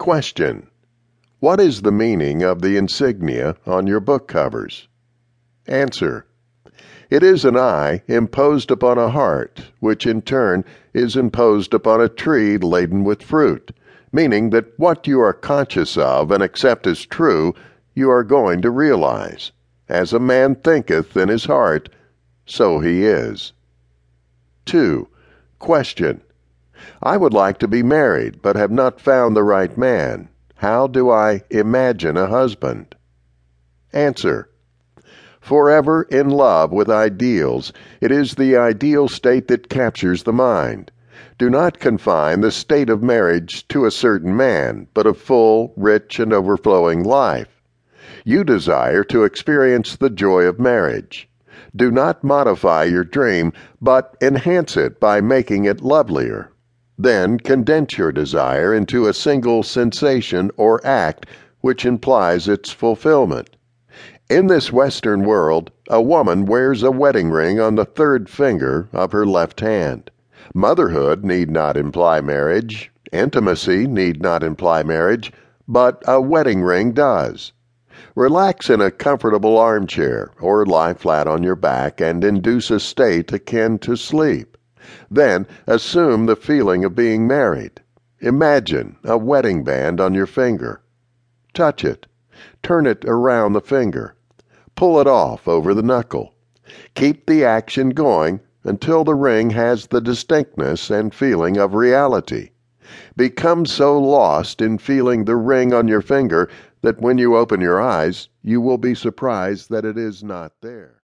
Question What is the meaning of the insignia on your book covers? Answer It is an eye imposed upon a heart, which in turn is imposed upon a tree laden with fruit, meaning that what you are conscious of and accept as true, you are going to realize. As a man thinketh in his heart, so he is. 2. Question I would like to be married, but have not found the right man. How do I imagine a husband? Answer. Forever in love with ideals, it is the ideal state that captures the mind. Do not confine the state of marriage to a certain man, but a full, rich, and overflowing life. You desire to experience the joy of marriage. Do not modify your dream, but enhance it by making it lovelier. Then condense your desire into a single sensation or act which implies its fulfillment. In this Western world, a woman wears a wedding ring on the third finger of her left hand. Motherhood need not imply marriage, intimacy need not imply marriage, but a wedding ring does. Relax in a comfortable armchair or lie flat on your back and induce a state akin to sleep. Then assume the feeling of being married. Imagine a wedding band on your finger. Touch it. Turn it around the finger. Pull it off over the knuckle. Keep the action going until the ring has the distinctness and feeling of reality. Become so lost in feeling the ring on your finger that when you open your eyes, you will be surprised that it is not there.